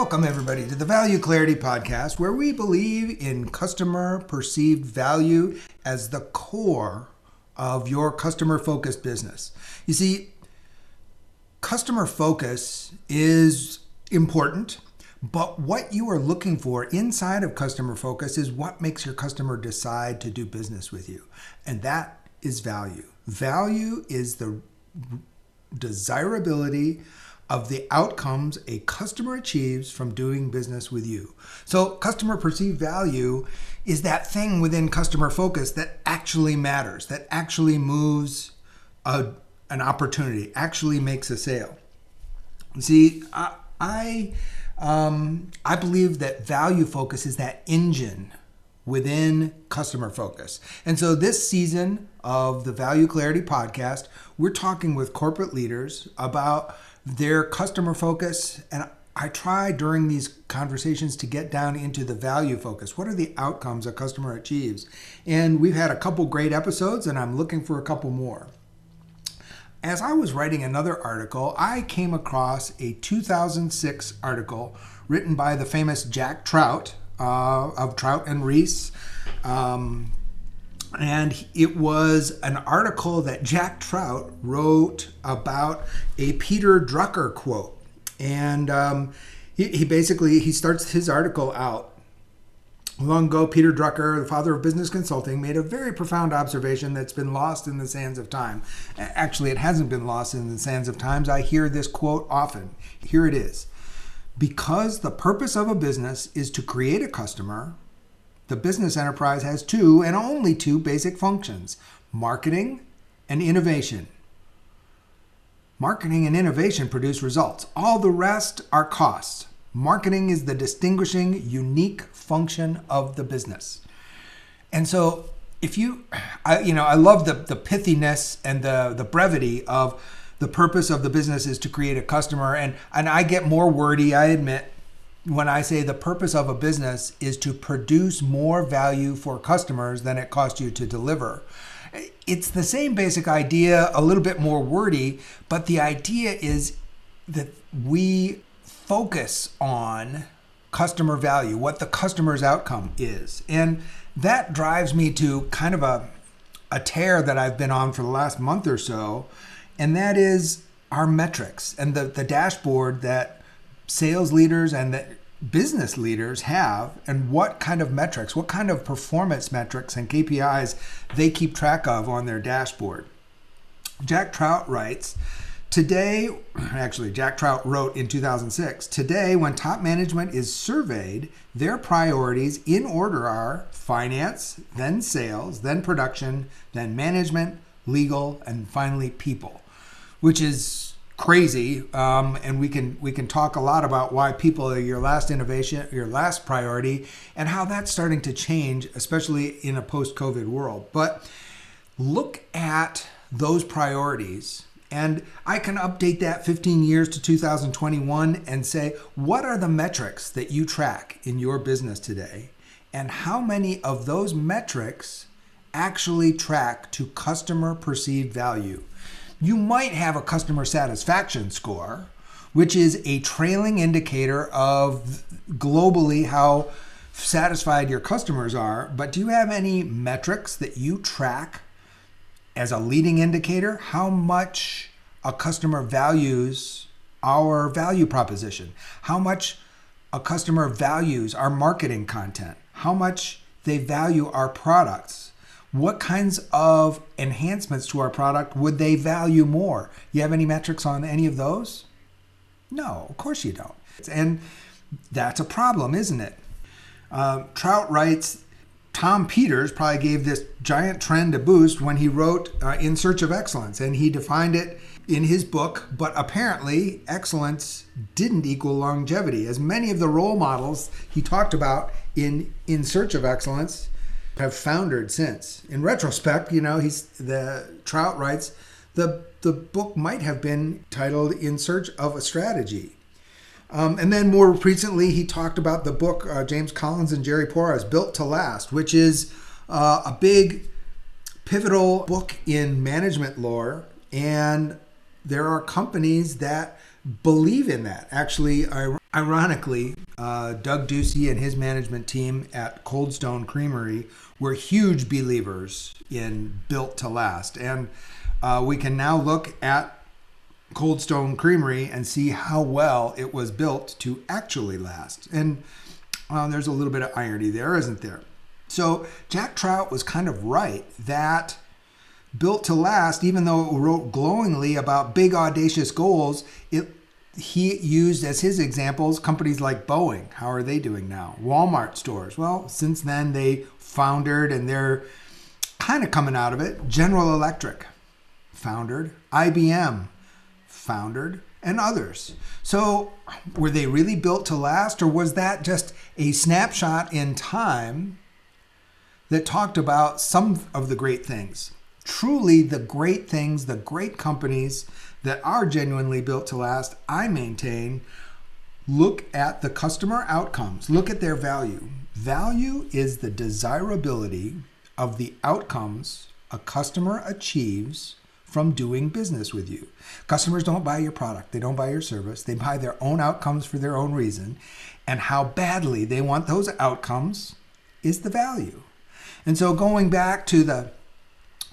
Welcome, everybody, to the Value Clarity Podcast, where we believe in customer perceived value as the core of your customer focused business. You see, customer focus is important, but what you are looking for inside of customer focus is what makes your customer decide to do business with you. And that is value. Value is the desirability of the outcomes a customer achieves from doing business with you. So, customer perceived value is that thing within customer focus that actually matters, that actually moves a, an opportunity, actually makes a sale. See, I, I, um, I believe that value focus is that engine within customer focus. And so this season of the Value Clarity podcast, we're talking with corporate leaders about their customer focus and I try during these conversations to get down into the value focus. What are the outcomes a customer achieves? And we've had a couple great episodes and I'm looking for a couple more. As I was writing another article, I came across a 2006 article written by the famous Jack Trout uh, of Trout and Ries. Um, and it was an article that Jack Trout wrote about a Peter Drucker quote. And um, he, he basically he starts his article out Long ago, Peter Drucker, the father of business consulting, made a very profound observation that's been lost in the sands of time. Actually, it hasn't been lost in the sands of times. I hear this quote often. Here it is Because the purpose of a business is to create a customer, the business enterprise has two and only two basic functions marketing and innovation. Marketing and innovation produce results, all the rest are costs. Marketing is the distinguishing, unique function of the business. And so, if you, I, you know, I love the, the pithiness and the, the brevity of the purpose of the business is to create a customer. And, and I get more wordy, I admit, when I say the purpose of a business is to produce more value for customers than it costs you to deliver. It's the same basic idea, a little bit more wordy, but the idea is that we focus on customer value, what the customer's outcome is. And that drives me to kind of a, a tear that I've been on for the last month or so, and that is our metrics and the, the dashboard that sales leaders and the business leaders have and what kind of metrics, what kind of performance metrics and KPIs they keep track of on their dashboard. Jack Trout writes, Today, actually, Jack Trout wrote in 2006 Today, when top management is surveyed, their priorities in order are finance, then sales, then production, then management, legal, and finally people, which is crazy. Um, and we can we can talk a lot about why people are your last innovation, your last priority, and how that's starting to change, especially in a post-COVID world. But look at those priorities and I can update that 15 years to 2021 and say, what are the metrics that you track in your business today? And how many of those metrics actually track to customer perceived value? You might have a customer satisfaction score, which is a trailing indicator of globally how satisfied your customers are. But do you have any metrics that you track as a leading indicator how much a customer values our value proposition, how much a customer values our marketing content, how much they value our products. What kinds of enhancements to our product would they value more? You have any metrics on any of those? No, of course you don't. And that's a problem, isn't it? Uh, Trout writes Tom Peters probably gave this giant trend a boost when he wrote uh, In Search of Excellence, and he defined it in his book, but apparently excellence didn't equal longevity. As many of the role models he talked about in In Search of Excellence have foundered since. In retrospect, you know, he's the Trout writes the the book might have been titled In Search of a Strategy. Um, and then more recently, he talked about the book uh, James Collins and Jerry Porras, Built to Last, which is uh, a big pivotal book in management lore. And there are companies that believe in that. Actually, ironically, uh, Doug Ducey and his management team at Cold Stone Creamery were huge believers in Built to Last. And uh, we can now look at Cold Stone Creamery and see how well it was built to actually last. And uh, there's a little bit of irony there, isn't there? So Jack Trout was kind of right that built to last, even though it wrote glowingly about big audacious goals, it he used as his examples companies like Boeing. How are they doing now? Walmart stores. Well, since then they foundered and they're kind of coming out of it. General Electric foundered. IBM foundered, and others. So, were they really built to last, or was that just a snapshot in time that talked about some of the great things? Truly, the great things, the great companies that are genuinely built to last, I maintain, look at the customer outcomes, look at their value. Value is the desirability of the outcomes a customer achieves from doing business with you. Customers don't buy your product, they don't buy your service, they buy their own outcomes for their own reason. And how badly they want those outcomes is the value. And so going back to the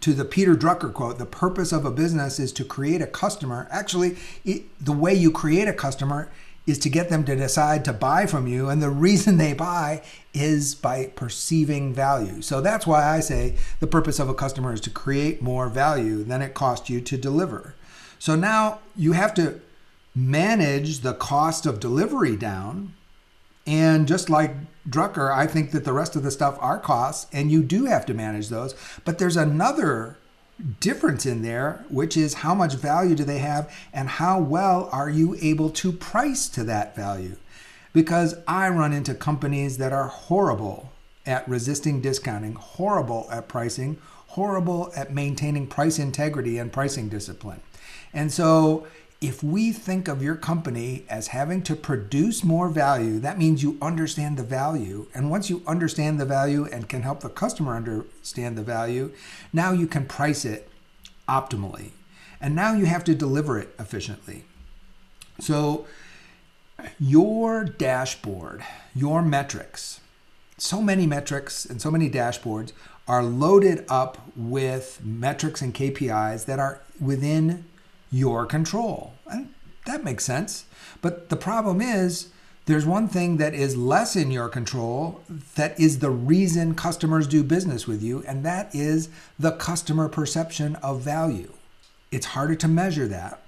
to the Peter Drucker quote, the purpose of a business is to create a customer. Actually, it, the way you create a customer is to get them to decide to buy from you. And the reason they buy is by perceiving value. So that's why I say the purpose of a customer is to create more value than it costs you to deliver. So now you have to manage the cost of delivery down. And just like Drucker, I think that the rest of the stuff are costs, and you do have to manage those. But there's another difference in there, which is how much value do they have and how well are you able to price to that value? Because I run into companies that are horrible at resisting discounting, horrible at pricing, horrible at maintaining price integrity and pricing discipline. And so if we think of your company as having to produce more value, that means you understand the value. And once you understand the value and can help the customer understand the value, now you can price it optimally. And now you have to deliver it efficiently. So, your dashboard, your metrics, so many metrics and so many dashboards are loaded up with metrics and KPIs that are within your control. And that makes sense. But the problem is, there's one thing that is less in your control that is the reason customers do business with you, and that is the customer perception of value. It's harder to measure that,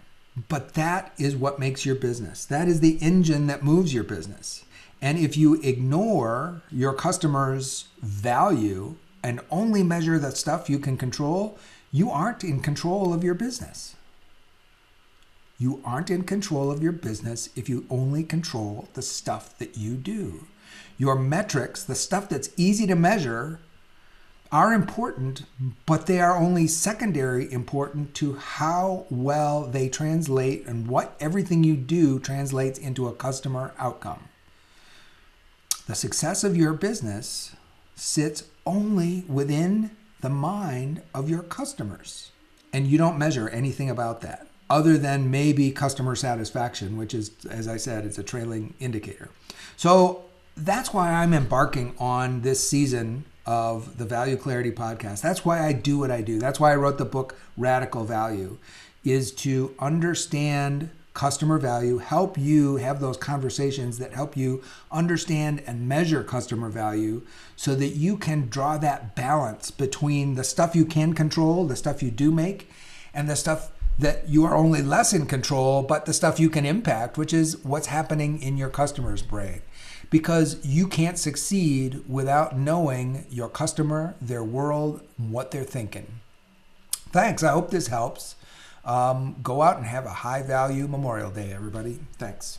but that is what makes your business. That is the engine that moves your business. And if you ignore your customers' value and only measure the stuff you can control, you aren't in control of your business. You aren't in control of your business if you only control the stuff that you do. Your metrics, the stuff that's easy to measure, are important, but they are only secondary important to how well they translate and what everything you do translates into a customer outcome. The success of your business sits only within the mind of your customers, and you don't measure anything about that other than maybe customer satisfaction, which is, as I said, it's a trailing indicator. So that's why I'm embarking on this season of the Value Clarity podcast. That's why I do what I do. That's why I wrote the book Radical Value is to understand customer value, help you have those conversations that help you understand and measure customer value so that you can draw that balance between the stuff you can control, the stuff you do make, and the stuff that you are only less in control, but the stuff you can impact, which is what's happening in your customer's brain. Because you can't succeed without knowing your customer, their world, what they're thinking. Thanks. I hope this helps. Um, go out and have a high value Memorial Day, everybody. Thanks.